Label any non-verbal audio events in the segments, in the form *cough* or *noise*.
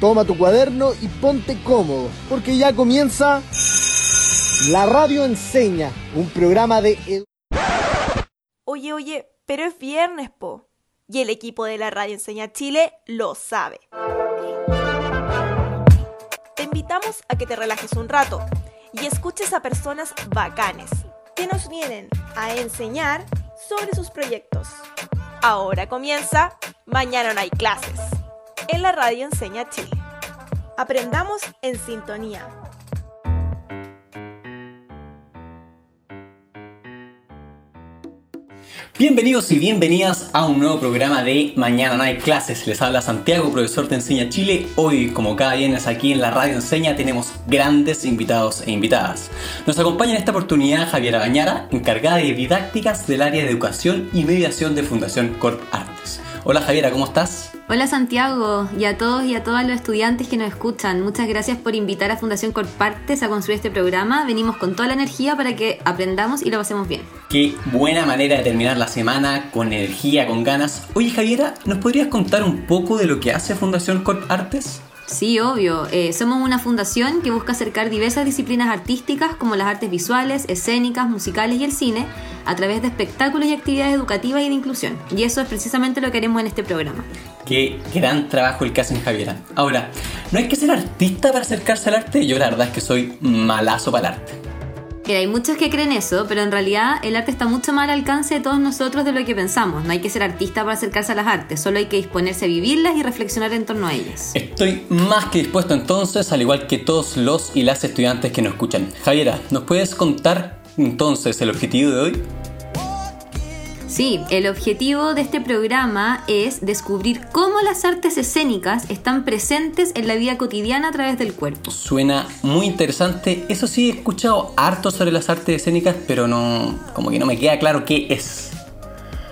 Toma tu cuaderno y ponte cómodo, porque ya comienza La Radio Enseña, un programa de... Oye, oye, pero es viernes, po. Y el equipo de la Radio Enseña Chile lo sabe. Te invitamos a que te relajes un rato y escuches a personas bacanes que nos vienen a enseñar sobre sus proyectos. Ahora comienza Mañana no hay clases en la Radio Enseña Chile. Aprendamos en sintonía. Bienvenidos y bienvenidas a un nuevo programa de Mañana no hay clases. Les habla Santiago, profesor de Enseña Chile. Hoy, como cada viernes aquí en la Radio Enseña, tenemos grandes invitados e invitadas. Nos acompaña en esta oportunidad Javiera Bañara, encargada de didácticas del área de educación y mediación de Fundación Corp Artes. Hola Javiera, ¿cómo estás? Hola Santiago y a todos y a todas los estudiantes que nos escuchan. Muchas gracias por invitar a Fundación Corpartes a construir este programa. Venimos con toda la energía para que aprendamos y lo pasemos bien. Qué buena manera de terminar la semana con energía, con ganas. Oye Javiera, ¿nos podrías contar un poco de lo que hace Fundación Corpartes? Sí, obvio. Eh, somos una fundación que busca acercar diversas disciplinas artísticas como las artes visuales, escénicas, musicales y el cine a través de espectáculos y actividades educativas y de inclusión. Y eso es precisamente lo que haremos en este programa. Qué gran trabajo el que hacen Javiera. Ahora, no hay que ser artista para acercarse al arte. Yo la verdad es que soy malazo para el arte. Hay muchos que creen eso, pero en realidad el arte está mucho más al alcance de todos nosotros de lo que pensamos. No hay que ser artista para acercarse a las artes, solo hay que disponerse a vivirlas y reflexionar en torno a ellas. Estoy más que dispuesto entonces, al igual que todos los y las estudiantes que nos escuchan. Javiera, ¿nos puedes contar entonces el objetivo de hoy? Sí, el objetivo de este programa es descubrir cómo las artes escénicas están presentes en la vida cotidiana a través del cuerpo. Suena muy interesante. Eso sí, he escuchado harto sobre las artes escénicas, pero no, como que no me queda claro qué es.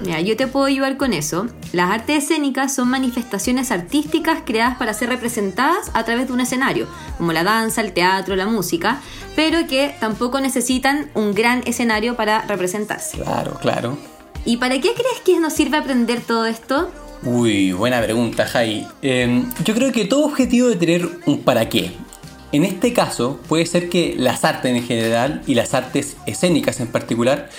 Mira, yo te puedo ayudar con eso. Las artes escénicas son manifestaciones artísticas creadas para ser representadas a través de un escenario, como la danza, el teatro, la música, pero que tampoco necesitan un gran escenario para representarse. Claro, claro. ¿Y para qué crees que nos sirve aprender todo esto? Uy, buena pregunta, Jai. Em, yo creo que todo objetivo debe tener un para qué. En este caso, puede ser que las artes en general y las artes escénicas en particular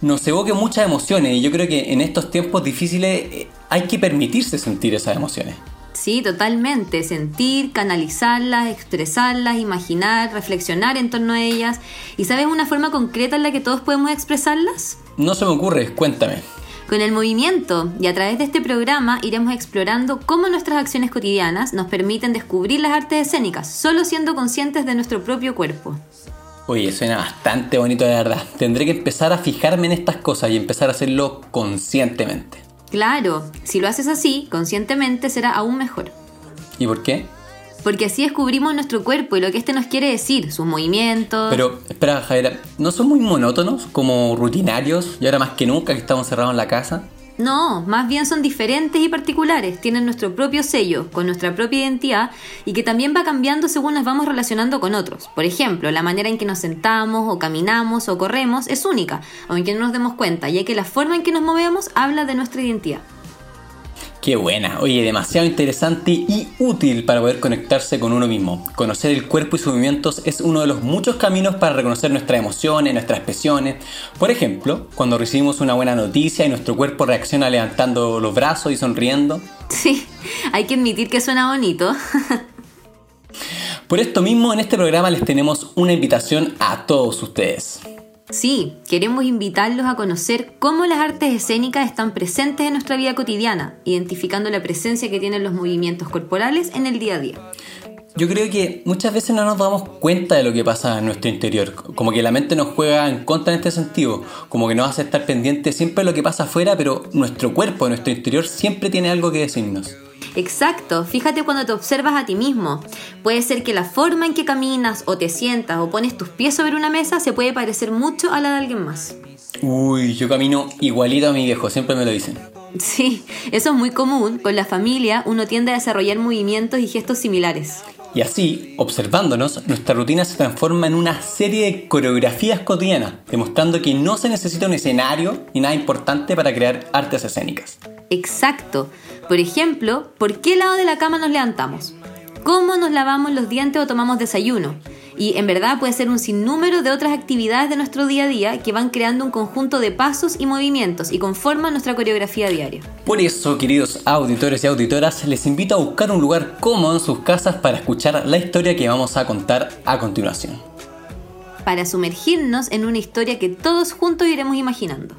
nos evoquen muchas emociones y yo creo que en estos tiempos difíciles eh, hay que permitirse sentir esas emociones. Sí, totalmente. Sentir, canalizarlas, expresarlas, imaginar, reflexionar en torno a ellas. ¿Y sabes una forma concreta en la que todos podemos expresarlas? No se me ocurre, cuéntame. Con el movimiento y a través de este programa iremos explorando cómo nuestras acciones cotidianas nos permiten descubrir las artes escénicas, solo siendo conscientes de nuestro propio cuerpo. Oye, suena bastante bonito de verdad. Tendré que empezar a fijarme en estas cosas y empezar a hacerlo conscientemente. Claro, si lo haces así, conscientemente será aún mejor. ¿Y por qué? Porque así descubrimos nuestro cuerpo y lo que este nos quiere decir, sus movimientos. Pero, espera, Javiera, ¿no son muy monótonos, como rutinarios, y ahora más que nunca que estamos cerrados en la casa? No, más bien son diferentes y particulares, tienen nuestro propio sello, con nuestra propia identidad y que también va cambiando según nos vamos relacionando con otros. Por ejemplo, la manera en que nos sentamos o caminamos o corremos es única, aunque no nos demos cuenta, ya que la forma en que nos movemos habla de nuestra identidad. Qué buena, oye, demasiado interesante y útil para poder conectarse con uno mismo. Conocer el cuerpo y sus movimientos es uno de los muchos caminos para reconocer nuestras emociones, nuestras expresiones. Por ejemplo, cuando recibimos una buena noticia y nuestro cuerpo reacciona levantando los brazos y sonriendo. Sí, hay que admitir que suena bonito. Por esto mismo, en este programa les tenemos una invitación a todos ustedes. Sí, queremos invitarlos a conocer cómo las artes escénicas están presentes en nuestra vida cotidiana, identificando la presencia que tienen los movimientos corporales en el día a día. Yo creo que muchas veces no nos damos cuenta de lo que pasa en nuestro interior, como que la mente nos juega en contra en este sentido, como que nos hace estar pendiente siempre de lo que pasa afuera, pero nuestro cuerpo, nuestro interior siempre tiene algo que decirnos. Exacto, fíjate cuando te observas a ti mismo. Puede ser que la forma en que caminas o te sientas o pones tus pies sobre una mesa se puede parecer mucho a la de alguien más. Uy, yo camino igualito a mi viejo, siempre me lo dicen. Sí, eso es muy común. Con la familia uno tiende a desarrollar movimientos y gestos similares. Y así, observándonos, nuestra rutina se transforma en una serie de coreografías cotidianas, demostrando que no se necesita un escenario ni nada importante para crear artes escénicas. Exacto. Por ejemplo, ¿por qué lado de la cama nos levantamos? cómo nos lavamos los dientes o tomamos desayuno. Y en verdad puede ser un sinnúmero de otras actividades de nuestro día a día que van creando un conjunto de pasos y movimientos y conforman nuestra coreografía diaria. Por eso, queridos auditores y auditoras, les invito a buscar un lugar cómodo en sus casas para escuchar la historia que vamos a contar a continuación. Para sumergirnos en una historia que todos juntos iremos imaginando.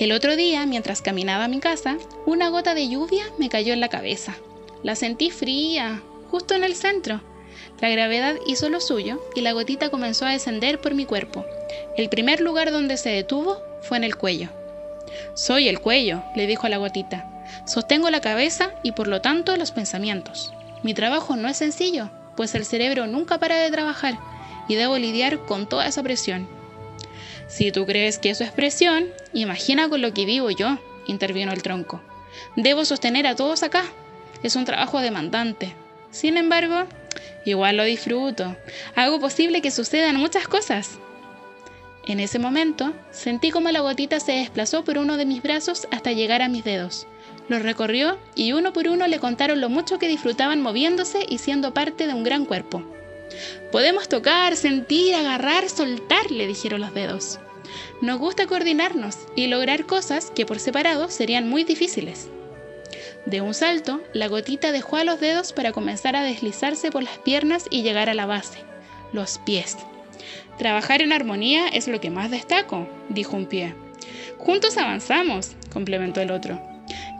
El otro día, mientras caminaba a mi casa, una gota de lluvia me cayó en la cabeza. La sentí fría, justo en el centro. La gravedad hizo lo suyo y la gotita comenzó a descender por mi cuerpo. El primer lugar donde se detuvo fue en el cuello. Soy el cuello, le dijo a la gotita. Sostengo la cabeza y por lo tanto los pensamientos. Mi trabajo no es sencillo, pues el cerebro nunca para de trabajar y debo lidiar con toda esa presión. Si tú crees que eso es presión, imagina con lo que vivo yo, intervino el tronco. Debo sostener a todos acá. Es un trabajo demandante. Sin embargo, igual lo disfruto. Hago posible que sucedan muchas cosas. En ese momento, sentí como la gotita se desplazó por uno de mis brazos hasta llegar a mis dedos. Los recorrió y uno por uno le contaron lo mucho que disfrutaban moviéndose y siendo parte de un gran cuerpo. Podemos tocar, sentir, agarrar, soltar, le dijeron los dedos. Nos gusta coordinarnos y lograr cosas que por separado serían muy difíciles. De un salto, la gotita dejó a los dedos para comenzar a deslizarse por las piernas y llegar a la base, los pies. Trabajar en armonía es lo que más destaco, dijo un pie. Juntos avanzamos, complementó el otro.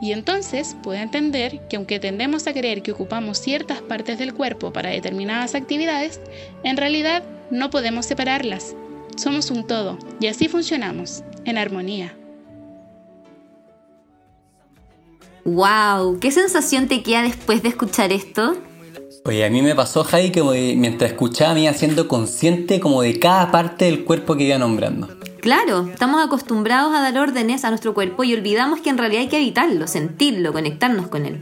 Y entonces puede entender que aunque tendemos a creer que ocupamos ciertas partes del cuerpo para determinadas actividades, en realidad no podemos separarlas. Somos un todo y así funcionamos, en armonía. ¡Wow! ¿Qué sensación te queda después de escuchar esto? Oye, a mí me pasó, Jai, que mientras escuchaba me iba siendo consciente como de cada parte del cuerpo que iba nombrando. Claro, estamos acostumbrados a dar órdenes a nuestro cuerpo y olvidamos que en realidad hay que habitarlo, sentirlo, conectarnos con él.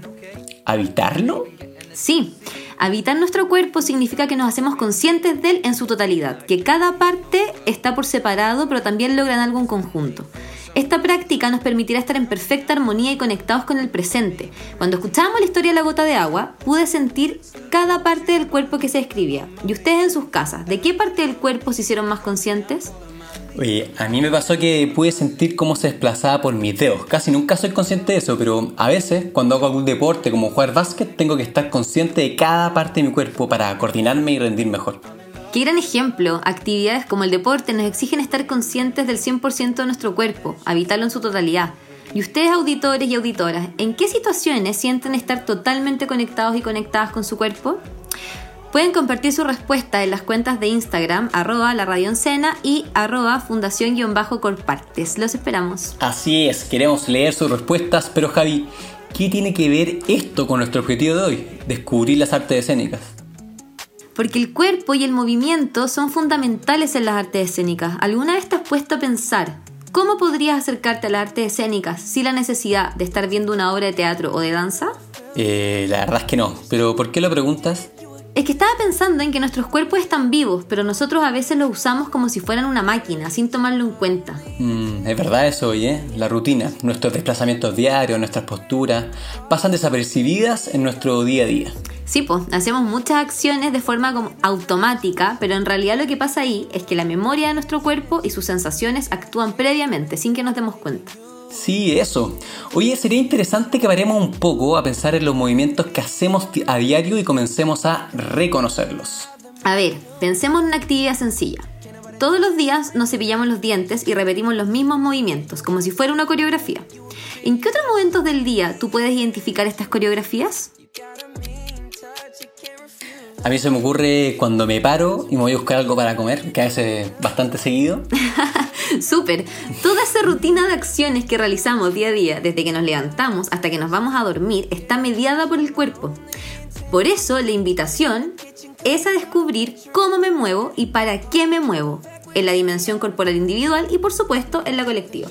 ¿Habitarlo? Sí, habitar nuestro cuerpo significa que nos hacemos conscientes de él en su totalidad, que cada parte está por separado pero también logran algo en conjunto. Esta práctica nos permitirá estar en perfecta armonía y conectados con el presente. Cuando escuchábamos la historia de la gota de agua, pude sentir cada parte del cuerpo que se escribía. ¿Y ustedes en sus casas, de qué parte del cuerpo se hicieron más conscientes? A mí me pasó que pude sentir cómo se desplazaba por mis dedos. Casi nunca soy consciente de eso, pero a veces cuando hago algún deporte como jugar básquet, tengo que estar consciente de cada parte de mi cuerpo para coordinarme y rendir mejor. Qué gran ejemplo. Actividades como el deporte nos exigen estar conscientes del 100% de nuestro cuerpo, habitarlo en su totalidad. Y ustedes, auditores y auditoras, ¿en qué situaciones sienten estar totalmente conectados y conectadas con su cuerpo? Pueden compartir su respuesta en las cuentas de Instagram, arroba la y arroba fundación-corpartes. Los esperamos. Así es, queremos leer sus respuestas, pero Javi, ¿qué tiene que ver esto con nuestro objetivo de hoy? Descubrir las artes escénicas. Porque el cuerpo y el movimiento son fundamentales en las artes escénicas. ¿Alguna vez te has puesto a pensar cómo podrías acercarte a las artes escénicas sin la necesidad de estar viendo una obra de teatro o de danza? Eh, la verdad es que no, pero ¿por qué lo preguntas? Es que estaba pensando en que nuestros cuerpos están vivos, pero nosotros a veces los usamos como si fueran una máquina, sin tomarlo en cuenta. Mm, es verdad eso, oye. La rutina, nuestros desplazamientos diarios, nuestras posturas, pasan desapercibidas en nuestro día a día. Sí, pues, hacemos muchas acciones de forma como automática, pero en realidad lo que pasa ahí es que la memoria de nuestro cuerpo y sus sensaciones actúan previamente, sin que nos demos cuenta. Sí, eso. Oye, sería interesante que paremos un poco a pensar en los movimientos que hacemos a diario y comencemos a reconocerlos. A ver, pensemos en una actividad sencilla. Todos los días nos cepillamos los dientes y repetimos los mismos movimientos, como si fuera una coreografía. ¿En qué otros momentos del día tú puedes identificar estas coreografías? A mí se me ocurre cuando me paro y me voy a buscar algo para comer, que a veces bastante seguido. *laughs* Súper. Toda esa rutina de acciones que realizamos día a día, desde que nos levantamos hasta que nos vamos a dormir, está mediada por el cuerpo. Por eso la invitación es a descubrir cómo me muevo y para qué me muevo, en la dimensión corporal individual y por supuesto en la colectiva.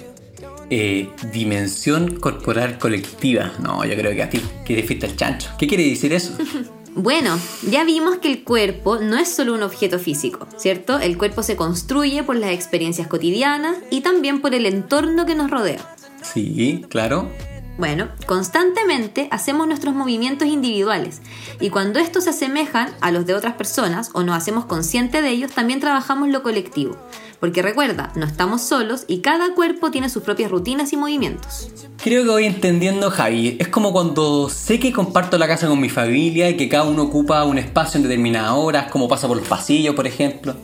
Eh, dimensión corporal colectiva. No, yo creo que a ti, que te el chancho. ¿Qué quiere decir eso? *laughs* Bueno, ya vimos que el cuerpo no es solo un objeto físico, ¿cierto? El cuerpo se construye por las experiencias cotidianas y también por el entorno que nos rodea. Sí, claro. Bueno, constantemente hacemos nuestros movimientos individuales y cuando estos se asemejan a los de otras personas o nos hacemos conscientes de ellos, también trabajamos lo colectivo. Porque recuerda, no estamos solos y cada cuerpo tiene sus propias rutinas y movimientos. Creo que voy entendiendo, Javi. Es como cuando sé que comparto la casa con mi familia y que cada uno ocupa un espacio en determinadas horas, como pasa por los pasillos, por ejemplo.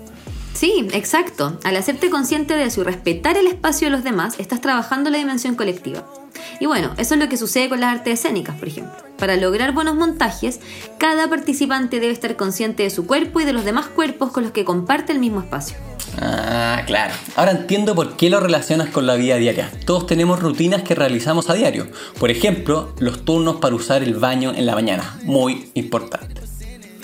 Sí, exacto. Al hacerte consciente de eso y respetar el espacio de los demás, estás trabajando la dimensión colectiva. Y bueno, eso es lo que sucede con las artes escénicas, por ejemplo. Para lograr buenos montajes, cada participante debe estar consciente de su cuerpo y de los demás cuerpos con los que comparte el mismo espacio. Ah, claro. Ahora entiendo por qué lo relacionas con la vida diaria. Todos tenemos rutinas que realizamos a diario. Por ejemplo, los turnos para usar el baño en la mañana. Muy importante.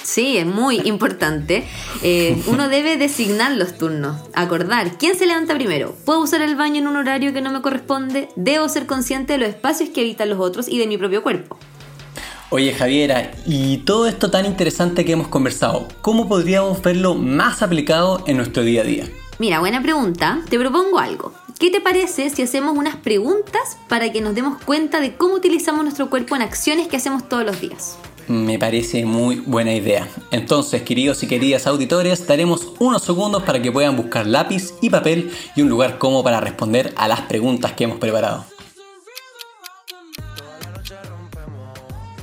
Sí, es muy importante. Eh, uno debe designar los turnos, acordar quién se levanta primero. ¿Puedo usar el baño en un horario que no me corresponde? Debo ser consciente de los espacios que habitan los otros y de mi propio cuerpo. Oye Javiera, y todo esto tan interesante que hemos conversado, ¿cómo podríamos verlo más aplicado en nuestro día a día? Mira, buena pregunta. Te propongo algo. ¿Qué te parece si hacemos unas preguntas para que nos demos cuenta de cómo utilizamos nuestro cuerpo en acciones que hacemos todos los días? Me parece muy buena idea. Entonces, queridos y queridas auditores, daremos unos segundos para que puedan buscar lápiz y papel y un lugar cómodo para responder a las preguntas que hemos preparado.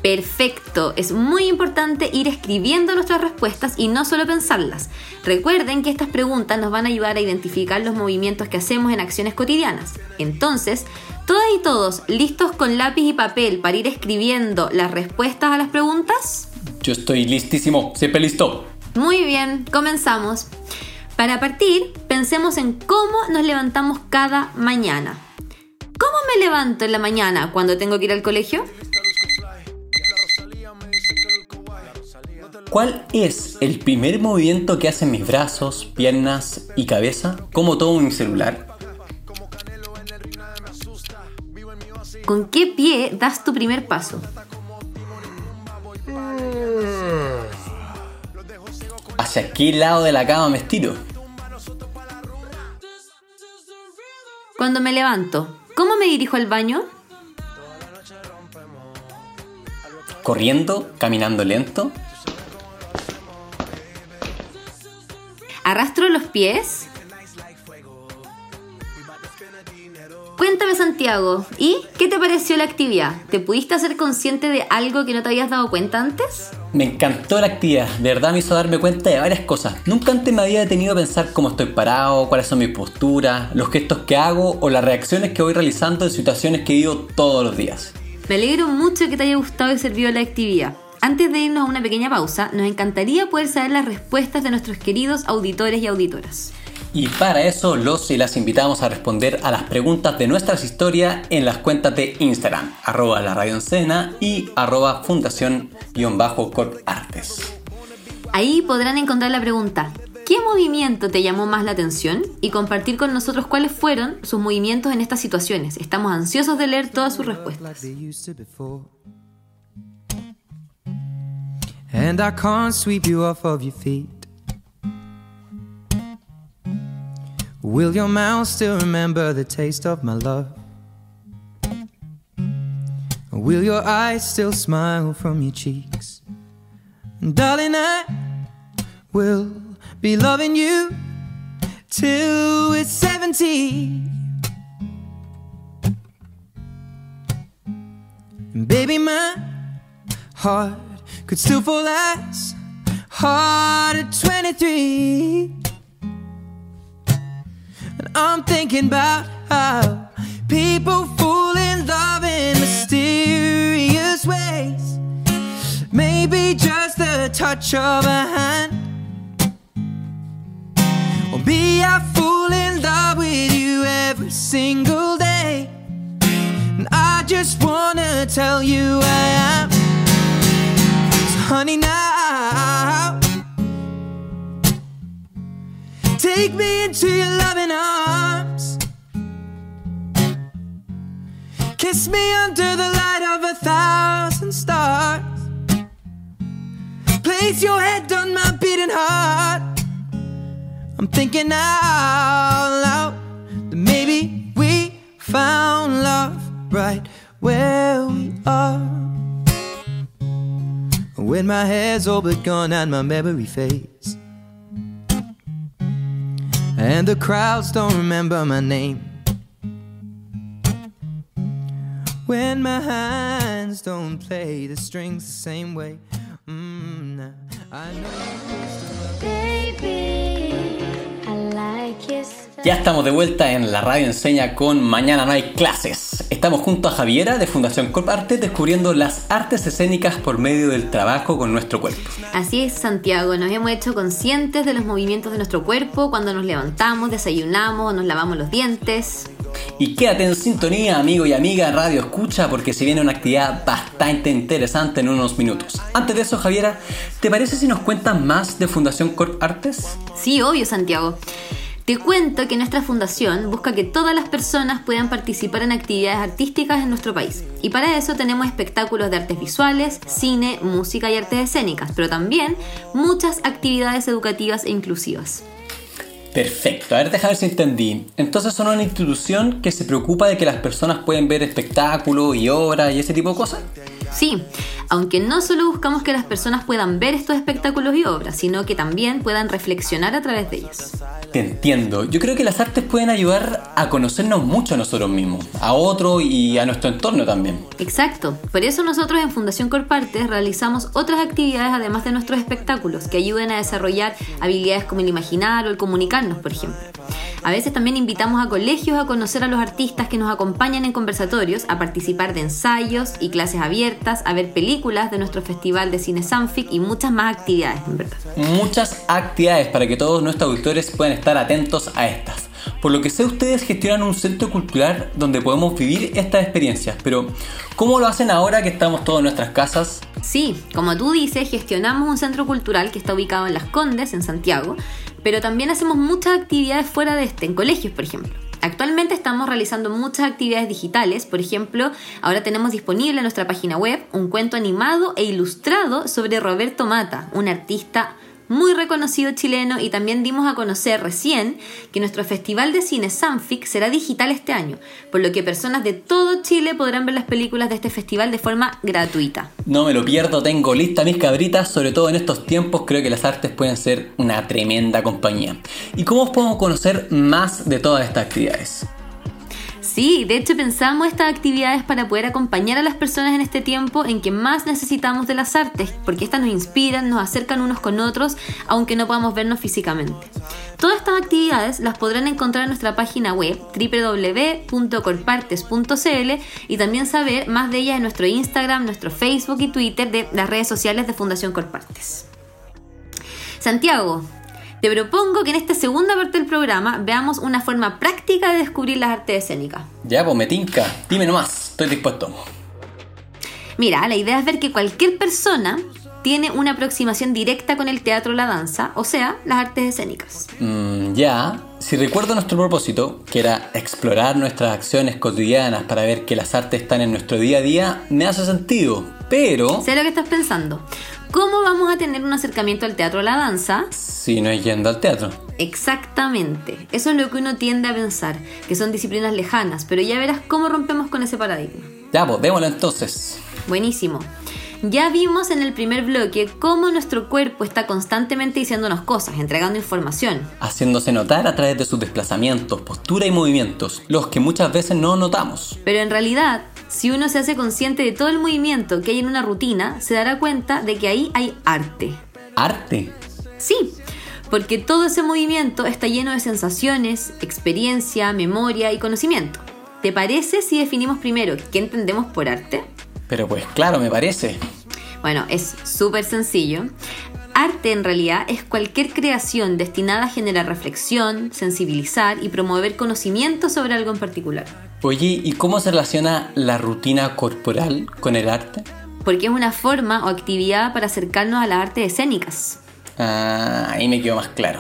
Perfecto, es muy importante ir escribiendo nuestras respuestas y no solo pensarlas. Recuerden que estas preguntas nos van a ayudar a identificar los movimientos que hacemos en acciones cotidianas. Entonces, todas y todos listos con lápiz y papel para ir escribiendo las respuestas a las preguntas? Yo estoy listísimo, siempre listo. Muy bien, comenzamos. Para partir, pensemos en cómo nos levantamos cada mañana. ¿Cómo me levanto en la mañana cuando tengo que ir al colegio? ¿Cuál es el primer movimiento que hacen mis brazos, piernas y cabeza? ¿Cómo tomo mi celular? ¿Con qué pie das tu primer paso? ¿Hacia qué lado de la cama me estiro? Cuando me levanto, ¿cómo me dirijo al baño? ¿Corriendo? ¿Caminando lento? ¿Arrastro los pies? Santiago, ¿y qué te pareció la actividad? ¿Te pudiste hacer consciente de algo que no te habías dado cuenta antes? Me encantó la actividad, de verdad me hizo darme cuenta de varias cosas. Nunca antes me había detenido a pensar cómo estoy parado, cuáles son mis posturas, los gestos que hago o las reacciones que voy realizando en situaciones que vivo todos los días. Me alegro mucho que te haya gustado y servido la actividad. Antes de irnos a una pequeña pausa, nos encantaría poder saber las respuestas de nuestros queridos auditores y auditoras. Y para eso los y las invitamos a responder a las preguntas de nuestras historias en las cuentas de Instagram, arroba la radio y arroba fundación-cortartes. Ahí podrán encontrar la pregunta, ¿qué movimiento te llamó más la atención? Y compartir con nosotros cuáles fueron sus movimientos en estas situaciones. Estamos ansiosos de leer todas sus respuestas. And I can't sweep you off of your feet. Will your mouth still remember the taste of my love? Will your eyes still smile from your cheeks? And darling, I will be loving you till it's 70. And baby, my heart could still fall as hard at 23. I'm thinking about how people fall in love in mysterious ways. Maybe just the touch of a hand. Or be I fall in love with you every single day. And I just wanna tell you I am So, honey, now. Take me into your loving arms. Kiss me under the light of a thousand stars. Place your head on my beating heart. I'm thinking out loud that maybe we found love right where we are. When my hair's all but gone and my memory fades. And the crowds don't remember my name. When my hands don't play the strings the same way. Mm, I know Baby, Ya estamos de vuelta en la radio enseña con Mañana no hay clases. Estamos junto a Javiera de Fundación Corp Arte descubriendo las artes escénicas por medio del trabajo con nuestro cuerpo. Así es, Santiago, nos hemos hecho conscientes de los movimientos de nuestro cuerpo cuando nos levantamos, desayunamos, nos lavamos los dientes. Y quédate en sintonía, amigo y amiga Radio Escucha, porque se viene una actividad bastante interesante en unos minutos. Antes de eso, Javiera, ¿te parece si nos cuentas más de Fundación Corp Artes? Sí, obvio, Santiago. Te cuento que nuestra fundación busca que todas las personas puedan participar en actividades artísticas en nuestro país. Y para eso tenemos espectáculos de artes visuales, cine, música y artes escénicas, pero también muchas actividades educativas e inclusivas. Perfecto, a ver, déjame ver si entendí. Entonces son una institución que se preocupa de que las personas pueden ver espectáculos y obras y ese tipo de cosas. Sí, aunque no solo buscamos que las personas puedan ver estos espectáculos y obras, sino que también puedan reflexionar a través de ellos. Te entiendo. Yo creo que las artes pueden ayudar a conocernos mucho a nosotros mismos, a otro y a nuestro entorno también. Exacto. Por eso nosotros en Fundación Corpartes realizamos otras actividades además de nuestros espectáculos que ayuden a desarrollar habilidades como el imaginar o el comunicarnos, por ejemplo. A veces también invitamos a colegios a conocer a los artistas que nos acompañan en conversatorios, a participar de ensayos y clases abiertas, a ver películas de nuestro festival de cine Sanfic y muchas más actividades, en verdad. Muchas actividades para que todos nuestros auditores puedan estar atentos a estas. Por lo que sé, ustedes gestionan un centro cultural donde podemos vivir estas experiencias, pero ¿cómo lo hacen ahora que estamos todos en nuestras casas? Sí, como tú dices, gestionamos un centro cultural que está ubicado en Las Condes, en Santiago, pero también hacemos muchas actividades fuera de este, en colegios, por ejemplo. Actualmente estamos realizando muchas actividades digitales, por ejemplo, ahora tenemos disponible en nuestra página web un cuento animado e ilustrado sobre Roberto Mata, un artista muy reconocido chileno y también dimos a conocer recién que nuestro festival de cine Sanfic será digital este año, por lo que personas de todo Chile podrán ver las películas de este festival de forma gratuita. No me lo pierdo, tengo lista mis cabritas, sobre todo en estos tiempos creo que las artes pueden ser una tremenda compañía. ¿Y cómo os podemos conocer más de todas estas actividades? Sí, de hecho pensamos estas actividades para poder acompañar a las personas en este tiempo en que más necesitamos de las artes, porque estas nos inspiran, nos acercan unos con otros, aunque no podamos vernos físicamente. Todas estas actividades las podrán encontrar en nuestra página web www.corpartes.cl y también saber más de ellas en nuestro Instagram, nuestro Facebook y Twitter de las redes sociales de Fundación Corpartes. Santiago, te propongo que en esta segunda parte del programa veamos una forma práctica de descubrir las artes escénicas. Ya, pues me tinca, dime nomás, estoy dispuesto. Mira, la idea es ver que cualquier persona tiene una aproximación directa con el teatro o la danza, o sea, las artes escénicas. Mm, ya, si recuerdo nuestro propósito, que era explorar nuestras acciones cotidianas para ver que las artes están en nuestro día a día, me hace sentido, pero... Sé lo que estás pensando. ¿Cómo vamos a tener un acercamiento al teatro o la danza? Si no es yendo al teatro. Exactamente. Eso es lo que uno tiende a pensar, que son disciplinas lejanas, pero ya verás cómo rompemos con ese paradigma. Ya, pues démoslo entonces. Buenísimo. Ya vimos en el primer bloque cómo nuestro cuerpo está constantemente diciéndonos cosas, entregando información. Haciéndose notar a través de sus desplazamientos, postura y movimientos, los que muchas veces no notamos. Pero en realidad, si uno se hace consciente de todo el movimiento que hay en una rutina, se dará cuenta de que ahí hay arte. ¿Arte? Sí, porque todo ese movimiento está lleno de sensaciones, experiencia, memoria y conocimiento. ¿Te parece si definimos primero qué entendemos por arte? Pero pues claro, me parece. Bueno, es súper sencillo. Arte en realidad es cualquier creación destinada a generar reflexión, sensibilizar y promover conocimiento sobre algo en particular. Oye, ¿y cómo se relaciona la rutina corporal con el arte? Porque es una forma o actividad para acercarnos a las artes escénicas. Ah, ahí me quedó más claro.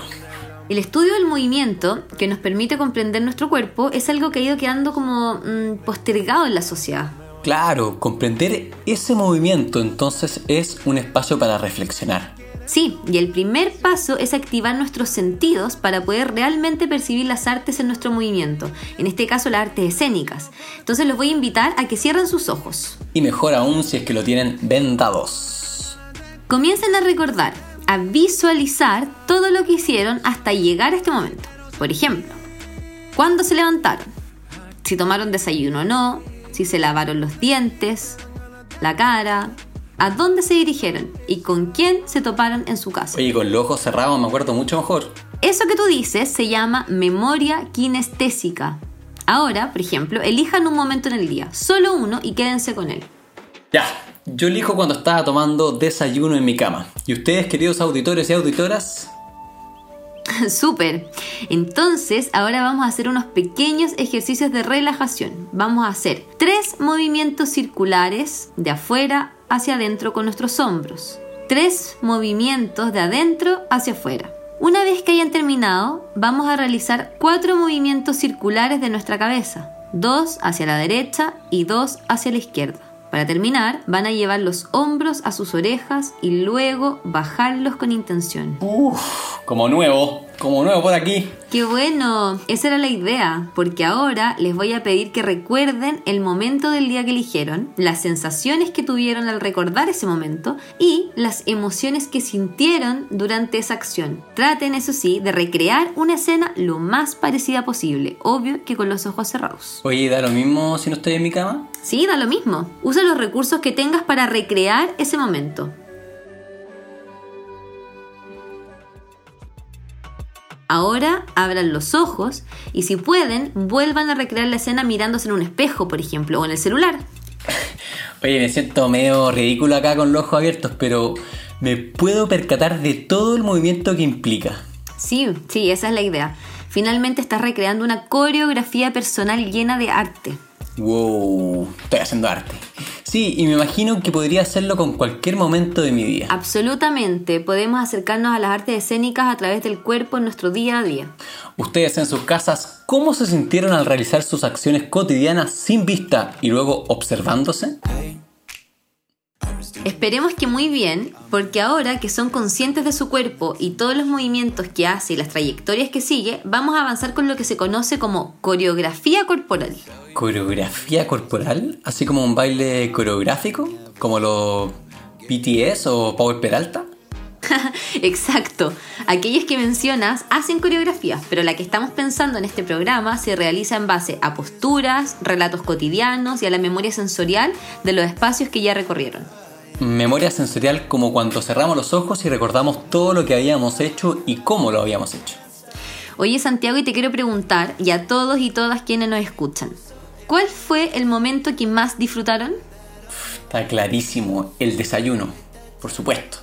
El estudio del movimiento, que nos permite comprender nuestro cuerpo, es algo que ha ido quedando como mm, postergado en la sociedad. Claro, comprender ese movimiento entonces es un espacio para reflexionar. Sí, y el primer paso es activar nuestros sentidos para poder realmente percibir las artes en nuestro movimiento, en este caso las artes escénicas. Entonces los voy a invitar a que cierren sus ojos. Y mejor aún si es que lo tienen vendados. Comiencen a recordar, a visualizar todo lo que hicieron hasta llegar a este momento. Por ejemplo, cuándo se levantaron, si tomaron desayuno o no, si se lavaron los dientes, la cara, a dónde se dirigieron y con quién se toparon en su casa. Oye, con los ojos cerrados me acuerdo mucho mejor. Eso que tú dices se llama memoria kinestésica. Ahora, por ejemplo, elijan un momento en el día, solo uno y quédense con él. Ya, yo elijo cuando estaba tomando desayuno en mi cama. ¿Y ustedes, queridos auditores y auditoras? *laughs* Súper. Entonces, ahora vamos a hacer unos pequeños ejercicios de relajación. Vamos a hacer tres movimientos circulares de afuera hacia adentro con nuestros hombros. Tres movimientos de adentro hacia afuera. Una vez que hayan terminado, vamos a realizar cuatro movimientos circulares de nuestra cabeza. Dos hacia la derecha y dos hacia la izquierda. Para terminar, van a llevar los hombros a sus orejas y luego bajarlos con intención. Uf, como nuevo, como nuevo por aquí. ¡Qué bueno! Esa era la idea, porque ahora les voy a pedir que recuerden el momento del día que eligieron, las sensaciones que tuvieron al recordar ese momento y las emociones que sintieron durante esa acción. Traten, eso sí, de recrear una escena lo más parecida posible, obvio que con los ojos cerrados. Oye, ¿da lo mismo si no estoy en mi cama? Sí, da lo mismo. Usa los recursos que tengas para recrear ese momento. Ahora abran los ojos y si pueden, vuelvan a recrear la escena mirándose en un espejo, por ejemplo, o en el celular. Oye, me siento medio ridículo acá con los ojos abiertos, pero me puedo percatar de todo el movimiento que implica. Sí, sí, esa es la idea. Finalmente estás recreando una coreografía personal llena de arte. Wow, estoy haciendo arte. Sí, y me imagino que podría hacerlo con cualquier momento de mi vida. Absolutamente, podemos acercarnos a las artes escénicas a través del cuerpo en nuestro día a día. Ustedes en sus casas, ¿cómo se sintieron al realizar sus acciones cotidianas sin vista y luego observándose? Esperemos que muy bien, porque ahora que son conscientes de su cuerpo y todos los movimientos que hace y las trayectorias que sigue, vamos a avanzar con lo que se conoce como coreografía corporal. ¿Coreografía corporal? ¿Así como un baile coreográfico? ¿Como los BTS o Power Peralta? *laughs* Exacto. Aquellos que mencionas hacen coreografías, pero la que estamos pensando en este programa se realiza en base a posturas, relatos cotidianos y a la memoria sensorial de los espacios que ya recorrieron. Memoria sensorial como cuando cerramos los ojos y recordamos todo lo que habíamos hecho y cómo lo habíamos hecho. Oye Santiago, y te quiero preguntar, y a todos y todas quienes nos escuchan, ¿cuál fue el momento que más disfrutaron? Está clarísimo, el desayuno, por supuesto.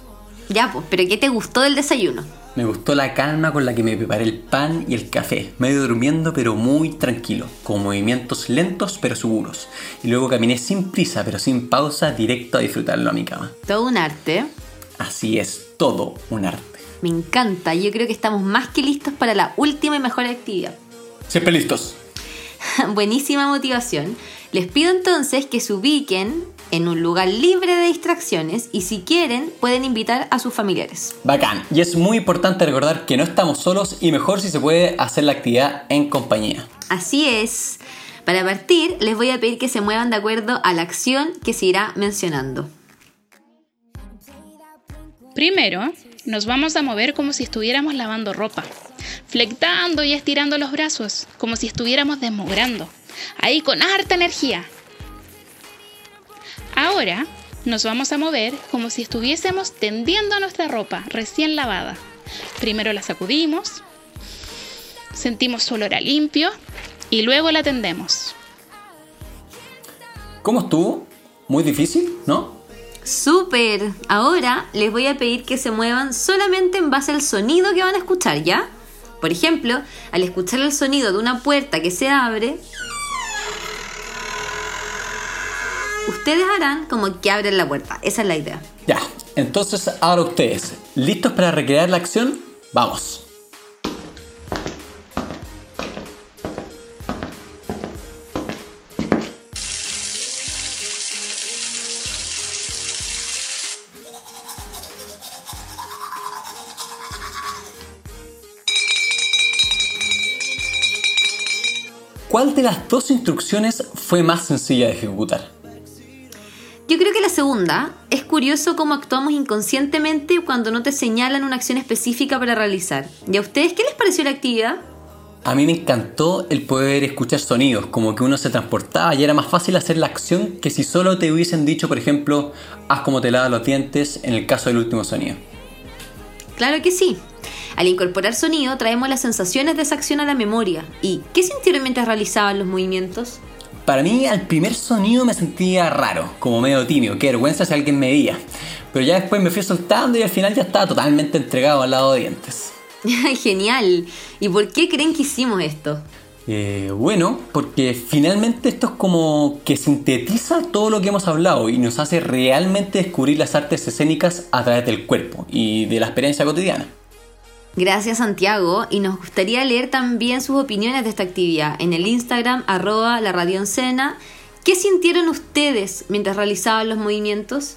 Ya, pues, pero ¿qué te gustó del desayuno? Me gustó la calma con la que me preparé el pan y el café, medio durmiendo pero muy tranquilo, con movimientos lentos pero seguros. Y luego caminé sin prisa pero sin pausa directo a disfrutarlo a mi cama. Todo un arte. Así es, todo un arte. Me encanta, yo creo que estamos más que listos para la última y mejor actividad. Siempre listos. *laughs* Buenísima motivación. Les pido entonces que se ubiquen en un lugar libre de distracciones y si quieren pueden invitar a sus familiares. Bacán. Y es muy importante recordar que no estamos solos y mejor si se puede hacer la actividad en compañía. Así es. Para partir les voy a pedir que se muevan de acuerdo a la acción que se irá mencionando. Primero, nos vamos a mover como si estuviéramos lavando ropa, flectando y estirando los brazos, como si estuviéramos desmogrando, ahí con harta energía. Ahora nos vamos a mover como si estuviésemos tendiendo nuestra ropa recién lavada. Primero la sacudimos, sentimos su olor a limpio y luego la tendemos. ¿Cómo estuvo? ¿Muy difícil? ¿No? ¡Súper! Ahora les voy a pedir que se muevan solamente en base al sonido que van a escuchar, ¿ya? Por ejemplo, al escuchar el sonido de una puerta que se abre, Ustedes harán como que abren la puerta. Esa es la idea. Ya, entonces ahora ustedes, ¿listos para recrear la acción? Vamos. ¿Cuál de las dos instrucciones fue más sencilla de ejecutar? Yo creo que la segunda. Es curioso cómo actuamos inconscientemente cuando no te señalan una acción específica para realizar. ¿Y a ustedes qué les pareció la actividad? A mí me encantó el poder escuchar sonidos, como que uno se transportaba y era más fácil hacer la acción que si solo te hubiesen dicho, por ejemplo, haz como te lavas los dientes en el caso del último sonido. Claro que sí. Al incorporar sonido traemos las sensaciones de esa acción a la memoria. ¿Y qué sintieron mientras realizaban los movimientos? Para mí, al primer sonido me sentía raro, como medio tímido, qué vergüenza si alguien me veía. Pero ya después me fui soltando y al final ya estaba totalmente entregado al lado de dientes. *laughs* Genial. ¿Y por qué creen que hicimos esto? Eh, bueno, porque finalmente esto es como que sintetiza todo lo que hemos hablado y nos hace realmente descubrir las artes escénicas a través del cuerpo y de la experiencia cotidiana. Gracias Santiago y nos gustaría leer también sus opiniones de esta actividad en el Instagram arroba la radio Encena. ¿Qué sintieron ustedes mientras realizaban los movimientos?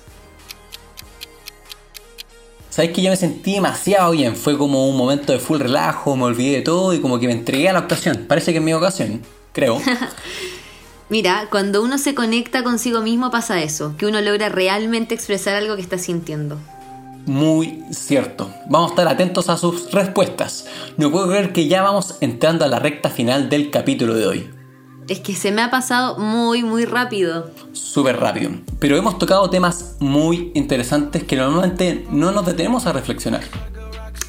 Sabes que yo me sentí demasiado bien, fue como un momento de full relajo, me olvidé de todo y como que me entregué a la ocasión. Parece que es mi ocasión, creo. *laughs* *laughs* Mira, cuando uno se conecta consigo mismo pasa eso, que uno logra realmente expresar algo que está sintiendo. Muy cierto. Vamos a estar atentos a sus respuestas. No puedo creer que ya vamos entrando a la recta final del capítulo de hoy. Es que se me ha pasado muy, muy rápido. Súper rápido. Pero hemos tocado temas muy interesantes que normalmente no nos detenemos a reflexionar.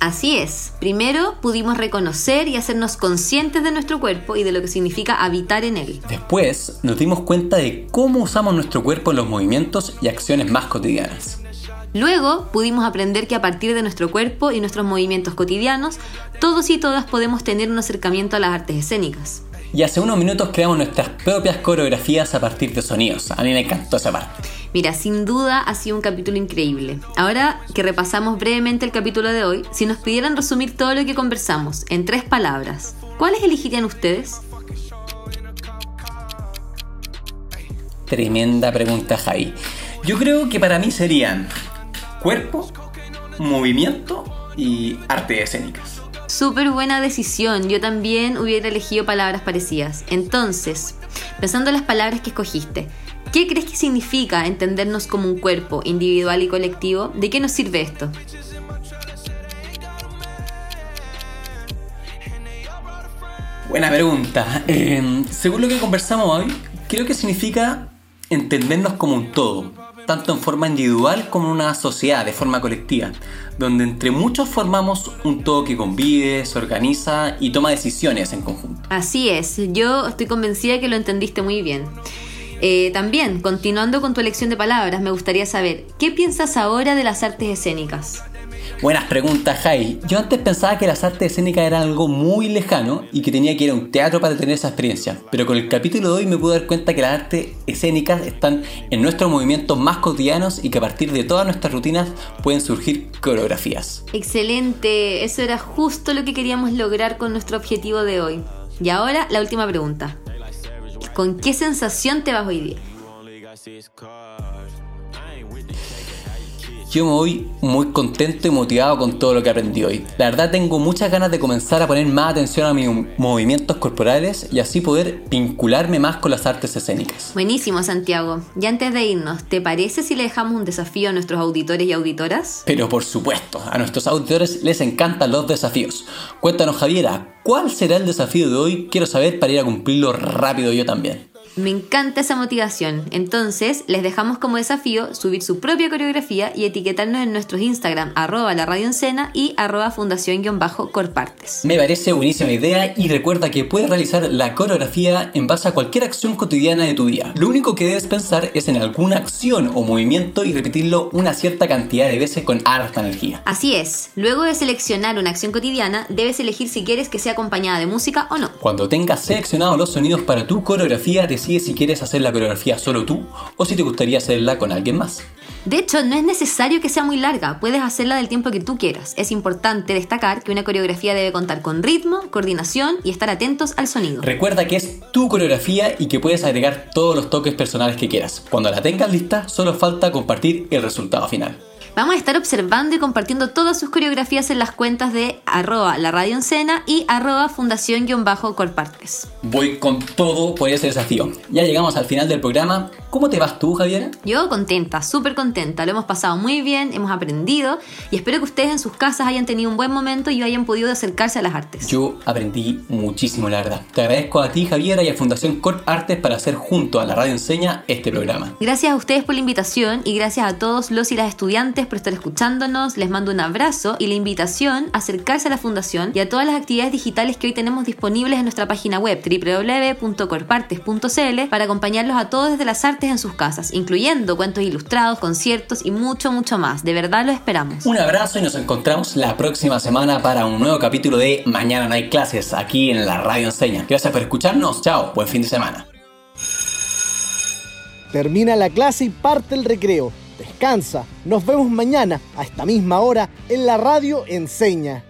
Así es. Primero pudimos reconocer y hacernos conscientes de nuestro cuerpo y de lo que significa habitar en él. Después nos dimos cuenta de cómo usamos nuestro cuerpo en los movimientos y acciones más cotidianas. Luego pudimos aprender que a partir de nuestro cuerpo y nuestros movimientos cotidianos, todos y todas podemos tener un acercamiento a las artes escénicas. Y hace unos minutos creamos nuestras propias coreografías a partir de sonidos. A mí me encantó esa parte. Mira, sin duda ha sido un capítulo increíble. Ahora que repasamos brevemente el capítulo de hoy, si nos pidieran resumir todo lo que conversamos en tres palabras, ¿cuáles elegirían ustedes? Tremenda pregunta, Jai. Yo creo que para mí serían cuerpo, movimiento y artes escénicas. Súper buena decisión, yo también hubiera elegido palabras parecidas. Entonces, pensando en las palabras que escogiste, ¿qué crees que significa entendernos como un cuerpo individual y colectivo? ¿De qué nos sirve esto? Buena pregunta. Eh, según lo que conversamos hoy, creo que significa entendernos como un todo, tanto en forma individual como en una sociedad, de forma colectiva, donde entre muchos formamos un todo que convive, se organiza y toma decisiones en conjunto. Así es, yo estoy convencida que lo entendiste muy bien. Eh, también, continuando con tu elección de palabras, me gustaría saber, ¿qué piensas ahora de las artes escénicas? Buenas preguntas, Jai. Yo antes pensaba que las artes escénicas eran algo muy lejano y que tenía que ir a un teatro para tener esa experiencia. Pero con el capítulo de hoy me pude dar cuenta que las artes escénicas están en nuestros movimientos más cotidianos y que a partir de todas nuestras rutinas pueden surgir coreografías. Excelente, eso era justo lo que queríamos lograr con nuestro objetivo de hoy. Y ahora la última pregunta. ¿Con qué sensación te vas hoy día? Yo me voy muy contento y motivado con todo lo que aprendí hoy. La verdad tengo muchas ganas de comenzar a poner más atención a mis movimientos corporales y así poder vincularme más con las artes escénicas. Buenísimo, Santiago. Y antes de irnos, ¿te parece si le dejamos un desafío a nuestros auditores y auditoras? Pero por supuesto, a nuestros auditores les encantan los desafíos. Cuéntanos, Javiera, ¿cuál será el desafío de hoy? Quiero saber para ir a cumplirlo rápido yo también. Me encanta esa motivación. Entonces, les dejamos como desafío subir su propia coreografía y etiquetarnos en nuestros Instagram, arroba la radio Encena y arroba fundación-corpartes. Me parece buenísima idea y recuerda que puedes realizar la coreografía en base a cualquier acción cotidiana de tu día. Lo único que debes pensar es en alguna acción o movimiento y repetirlo una cierta cantidad de veces con harta energía. Así es, luego de seleccionar una acción cotidiana, debes elegir si quieres que sea acompañada de música o no. Cuando tengas seleccionados los sonidos para tu coreografía, decide si quieres hacer la coreografía solo tú o si te gustaría hacerla con alguien más. De hecho, no es necesario que sea muy larga, puedes hacerla del tiempo que tú quieras. Es importante destacar que una coreografía debe contar con ritmo, coordinación y estar atentos al sonido. Recuerda que es tu coreografía y que puedes agregar todos los toques personales que quieras. Cuando la tengas lista, solo falta compartir el resultado final. Vamos a estar observando y compartiendo todas sus coreografías en las cuentas de arroba la radio Encena y arroba fundación-corpartes. Voy con todo por ese desafío. Ya llegamos al final del programa. ¿Cómo te vas tú, Javiera? Yo contenta, súper contenta. Lo hemos pasado muy bien, hemos aprendido y espero que ustedes en sus casas hayan tenido un buen momento y hayan podido acercarse a las artes. Yo aprendí muchísimo, la verdad. Te agradezco a ti, Javiera, y a Fundación Corp Artes para hacer junto a la radio Enseña este programa. Gracias a ustedes por la invitación y gracias a todos los y las estudiantes por estar escuchándonos. Les mando un abrazo y la invitación a acercarse a la Fundación y a todas las actividades digitales que hoy tenemos disponibles en nuestra página web www.corpartes.cl para acompañarlos a todos desde las artes en sus casas, incluyendo cuentos ilustrados, conciertos y mucho, mucho más. De verdad lo esperamos. Un abrazo y nos encontramos la próxima semana para un nuevo capítulo de Mañana no hay clases aquí en la Radio Enseña. Gracias por escucharnos. Chao, buen fin de semana. Termina la clase y parte el recreo. Descansa. Nos vemos mañana a esta misma hora en la radio Enseña.